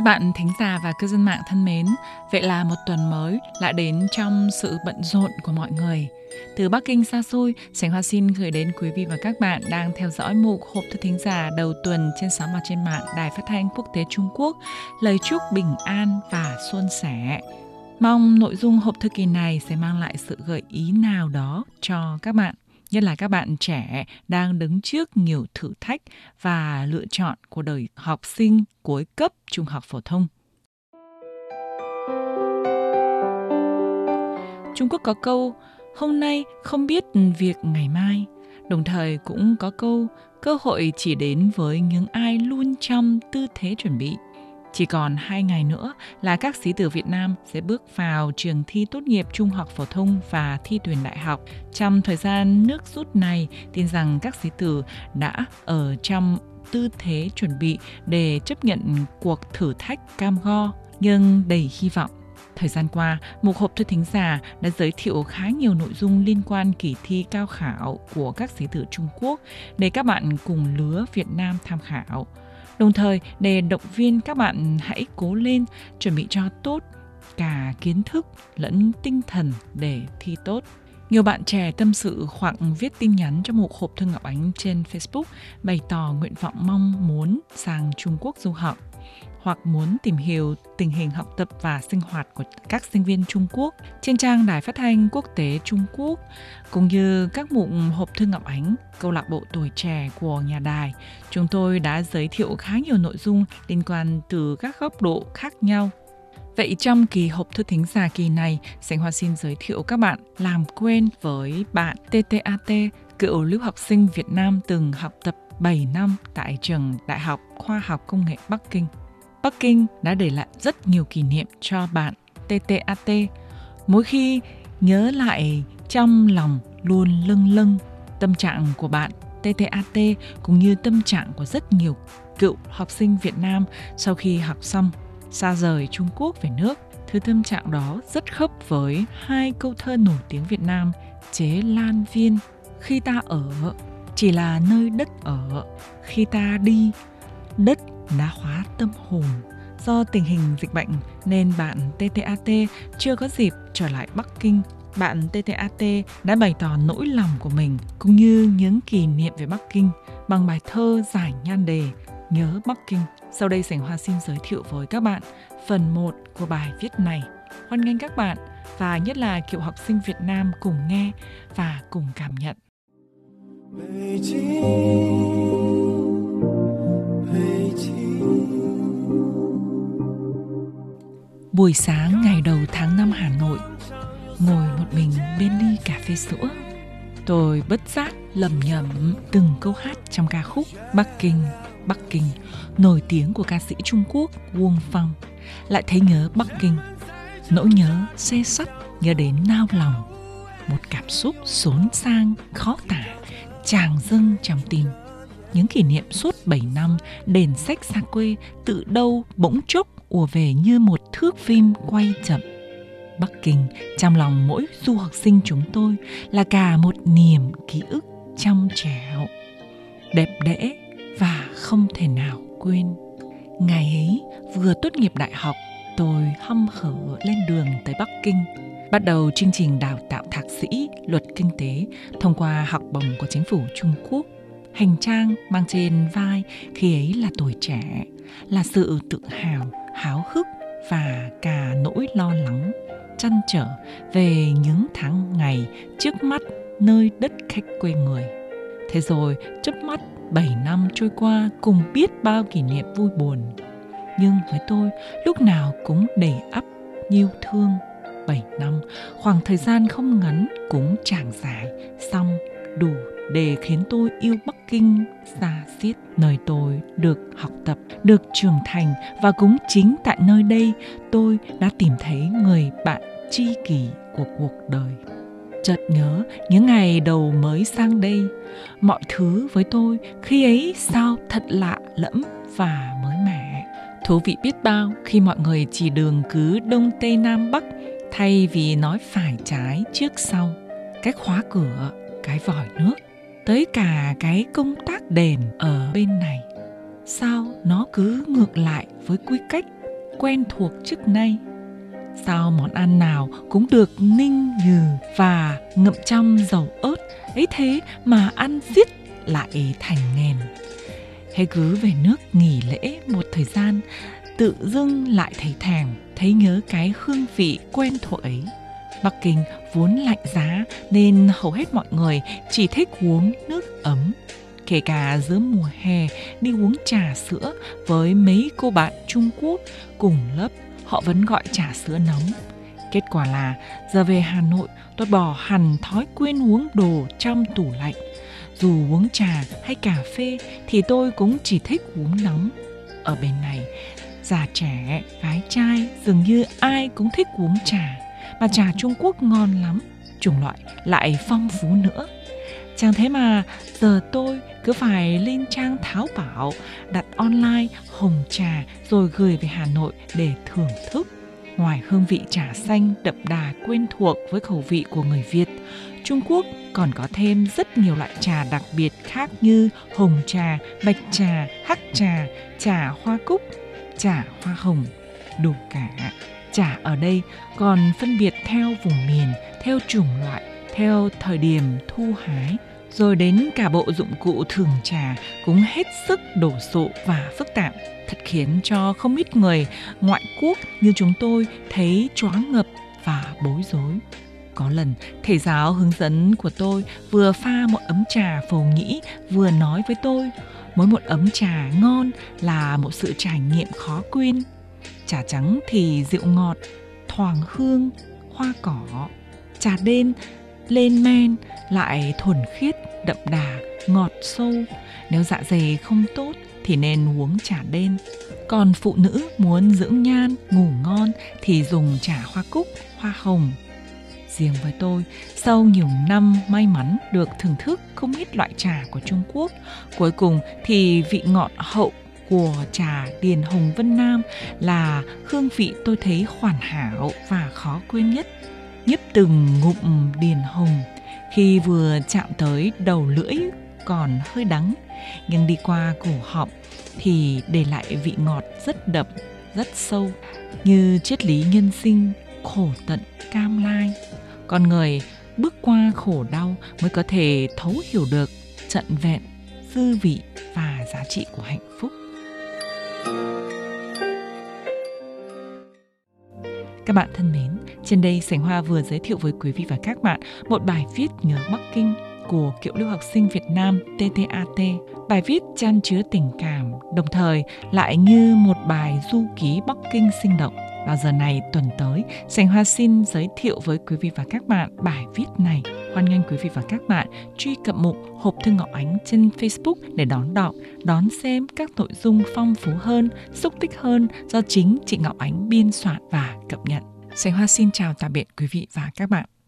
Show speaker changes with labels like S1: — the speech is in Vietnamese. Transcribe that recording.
S1: Các bạn thính giả và cư dân mạng thân mến, vậy là một tuần mới lại đến trong sự bận rộn của mọi người. Từ Bắc Kinh xa xôi, Sánh Hoa xin gửi đến quý vị và các bạn đang theo dõi mục hộp thư thính giả đầu tuần trên sóng và trên mạng Đài Phát thanh Quốc tế Trung Quốc, lời chúc bình an và suôn sẻ. Mong nội dung hộp thư kỳ này sẽ mang lại sự gợi ý nào đó cho các bạn nhất là các bạn trẻ đang đứng trước nhiều thử thách và lựa chọn của đời học sinh cuối cấp trung học phổ thông. Trung Quốc có câu hôm nay không biết việc ngày mai, đồng thời cũng có câu cơ hội chỉ đến với những ai luôn trong tư thế chuẩn bị. Chỉ còn hai ngày nữa là các sĩ tử Việt Nam sẽ bước vào trường thi tốt nghiệp trung học phổ thông và thi tuyển đại học. Trong thời gian nước rút này, tin rằng các sĩ tử đã ở trong tư thế chuẩn bị để chấp nhận cuộc thử thách cam go nhưng đầy hy vọng. Thời gian qua, một hộp thư thính giả đã giới thiệu khá nhiều nội dung liên quan kỳ thi cao khảo của các sĩ tử Trung Quốc để các bạn cùng lứa Việt Nam tham khảo đồng thời, để động viên các bạn hãy cố lên chuẩn bị cho tốt cả kiến thức lẫn tinh thần để thi tốt. Nhiều bạn trẻ tâm sự khoảng viết tin nhắn cho một hộp thư Ngọc Ánh trên Facebook bày tỏ nguyện vọng mong muốn sang Trung Quốc du học hoặc muốn tìm hiểu tình hình học tập và sinh hoạt của các sinh viên Trung Quốc trên trang Đài Phát thanh Quốc tế Trung Quốc cũng như các mục hộp thư Ngọc Ánh, câu lạc bộ tuổi trẻ của nhà đài, chúng tôi đã giới thiệu khá nhiều nội dung liên quan từ các góc độ khác nhau. Vậy trong kỳ hộp thư thính giả kỳ này, Sánh Hoa xin giới thiệu các bạn làm quen với bạn TTAT, cựu lưu học sinh Việt Nam từng học tập 7 năm tại trường Đại học Khoa học Công nghệ Bắc Kinh. Bắc Kinh đã để lại rất nhiều kỷ niệm cho bạn TTAT. Mỗi khi nhớ lại trong lòng luôn lâng lâng tâm trạng của bạn TTAT cũng như tâm trạng của rất nhiều cựu học sinh Việt Nam sau khi học xong xa rời Trung Quốc về nước. Thứ tâm trạng đó rất khớp với hai câu thơ nổi tiếng Việt Nam Chế Lan Viên Khi ta ở chỉ là nơi đất ở, khi ta đi đất đã hóa tâm hồn. Do tình hình dịch bệnh nên bạn TTAT chưa có dịp trở lại Bắc Kinh. Bạn TTAT đã bày tỏ nỗi lòng của mình cũng như những kỷ niệm về Bắc Kinh bằng bài thơ giải nhan đề Nhớ Bắc Kinh. Sau đây Sảnh Hoa xin giới thiệu với các bạn phần 1 của bài viết này. Hoan nghênh các bạn và nhất là cựu học sinh Việt Nam cùng nghe và cùng cảm nhận. 北京 Buổi sáng ngày đầu tháng 5 Hà Nội, ngồi một mình bên ly cà phê sữa, tôi bất giác lầm nhầm từng câu hát trong ca khúc Bắc Kinh, Bắc Kinh, nổi tiếng của ca sĩ Trung Quốc Wong Phong. Lại thấy nhớ Bắc Kinh, nỗi nhớ xe sắt nhớ đến nao lòng, một cảm xúc xốn sang khó tả, tràng dâng trong tim những kỷ niệm suốt 7 năm đền sách xa quê tự đâu bỗng chốc ùa về như một thước phim quay chậm. Bắc Kinh trong lòng mỗi du học sinh chúng tôi là cả một niềm ký ức trong trẻo, đẹp đẽ và không thể nào quên. Ngày ấy vừa tốt nghiệp đại học, tôi hăm hở lên đường tới Bắc Kinh bắt đầu chương trình đào tạo thạc sĩ luật kinh tế thông qua học bổng của chính phủ Trung Quốc hành trang mang trên vai khi ấy là tuổi trẻ, là sự tự hào, háo hức và cả nỗi lo lắng chăn trở về những tháng ngày trước mắt nơi đất khách quê người. Thế rồi chớp mắt 7 năm trôi qua cùng biết bao kỷ niệm vui buồn. Nhưng với tôi, lúc nào cũng đầy ắp, yêu thương. 7 năm, khoảng thời gian không ngắn cũng chẳng dài, xong đủ để khiến tôi yêu Bắc Kinh xa xiết nơi tôi được học tập, được trưởng thành và cũng chính tại nơi đây tôi đã tìm thấy người bạn tri kỷ của cuộc đời. Chợt nhớ những ngày đầu mới sang đây, mọi thứ với tôi khi ấy sao thật lạ lẫm và mới mẻ. Thú vị biết bao khi mọi người chỉ đường cứ đông tây nam bắc thay vì nói phải trái trước sau. cách khóa cửa, cái vòi nước tới cả cái công tác đền ở bên này sao nó cứ ngược lại với quy cách quen thuộc trước nay. Sao món ăn nào cũng được ninh nhừ và ngậm trong dầu ớt, ấy thế mà ăn giết lại thành nghèn. Hay cứ về nước nghỉ lễ một thời gian, tự dưng lại thấy thèm, thấy nhớ cái hương vị quen thuộc ấy. Bắc Kinh vốn lạnh giá nên hầu hết mọi người chỉ thích uống nước ấm. Kể cả giữa mùa hè đi uống trà sữa với mấy cô bạn Trung Quốc cùng lớp, họ vẫn gọi trà sữa nóng. Kết quả là giờ về Hà Nội tôi bỏ hẳn thói quen uống đồ trong tủ lạnh. Dù uống trà hay cà phê thì tôi cũng chỉ thích uống nóng. Ở bên này, già trẻ, gái trai dường như ai cũng thích uống trà mà trà Trung Quốc ngon lắm, chủng loại lại phong phú nữa. Chẳng thế mà giờ tôi cứ phải lên trang Tháo Bảo đặt online hồng trà rồi gửi về Hà Nội để thưởng thức. Ngoài hương vị trà xanh đậm đà quen thuộc với khẩu vị của người Việt, Trung Quốc còn có thêm rất nhiều loại trà đặc biệt khác như hồng trà, bạch trà, hắc trà, trà hoa cúc, trà hoa hồng, đủ cả. Trà ở đây còn phân biệt theo vùng miền, theo chủng loại, theo thời điểm thu hái, rồi đến cả bộ dụng cụ thường trà cũng hết sức đổ sộ và phức tạp, thật khiến cho không ít người ngoại quốc như chúng tôi thấy choáng ngập và bối rối. Có lần, thầy giáo hướng dẫn của tôi vừa pha một ấm trà phổ nghĩ vừa nói với tôi, mỗi một ấm trà ngon là một sự trải nghiệm khó quên. Trà trắng thì rượu ngọt, thoảng hương, hoa cỏ. Trà đen lên men lại thuần khiết, đậm đà, ngọt sâu. Nếu dạ dày không tốt thì nên uống trà đen. Còn phụ nữ muốn dưỡng nhan, ngủ ngon thì dùng trà hoa cúc, hoa hồng, riêng với tôi, sau nhiều năm may mắn được thưởng thức không ít loại trà của Trung Quốc, cuối cùng thì vị ngọt hậu của trà Điền Hồng Vân Nam là hương vị tôi thấy hoàn hảo và khó quên nhất. Nhấp từng ngụm Điền Hồng khi vừa chạm tới đầu lưỡi còn hơi đắng, nhưng đi qua cổ họng thì để lại vị ngọt rất đậm, rất sâu, như triết lý nhân sinh, khổ tận, cam lai. Con người bước qua khổ đau mới có thể thấu hiểu được trận vẹn dư vị và giá trị của hạnh phúc. Các bạn thân mến, trên đây Sảnh Hoa vừa giới thiệu với quý vị và các bạn một bài viết nhớ Bắc Kinh của cựu lưu học sinh Việt Nam TTAT. Bài viết chan chứa tình cảm, đồng thời lại như một bài du ký Bắc Kinh sinh động. Vào giờ này tuần tới, Sành Hoa xin giới thiệu với quý vị và các bạn bài viết này. Hoan nghênh quý vị và các bạn truy cập mục Hộp Thư Ngọc Ánh trên Facebook để đón đọc, đón xem các nội dung phong phú hơn, xúc tích hơn do chính chị Ngọc Ánh biên soạn và cập nhật. Sành Hoa xin chào tạm biệt quý vị và các bạn.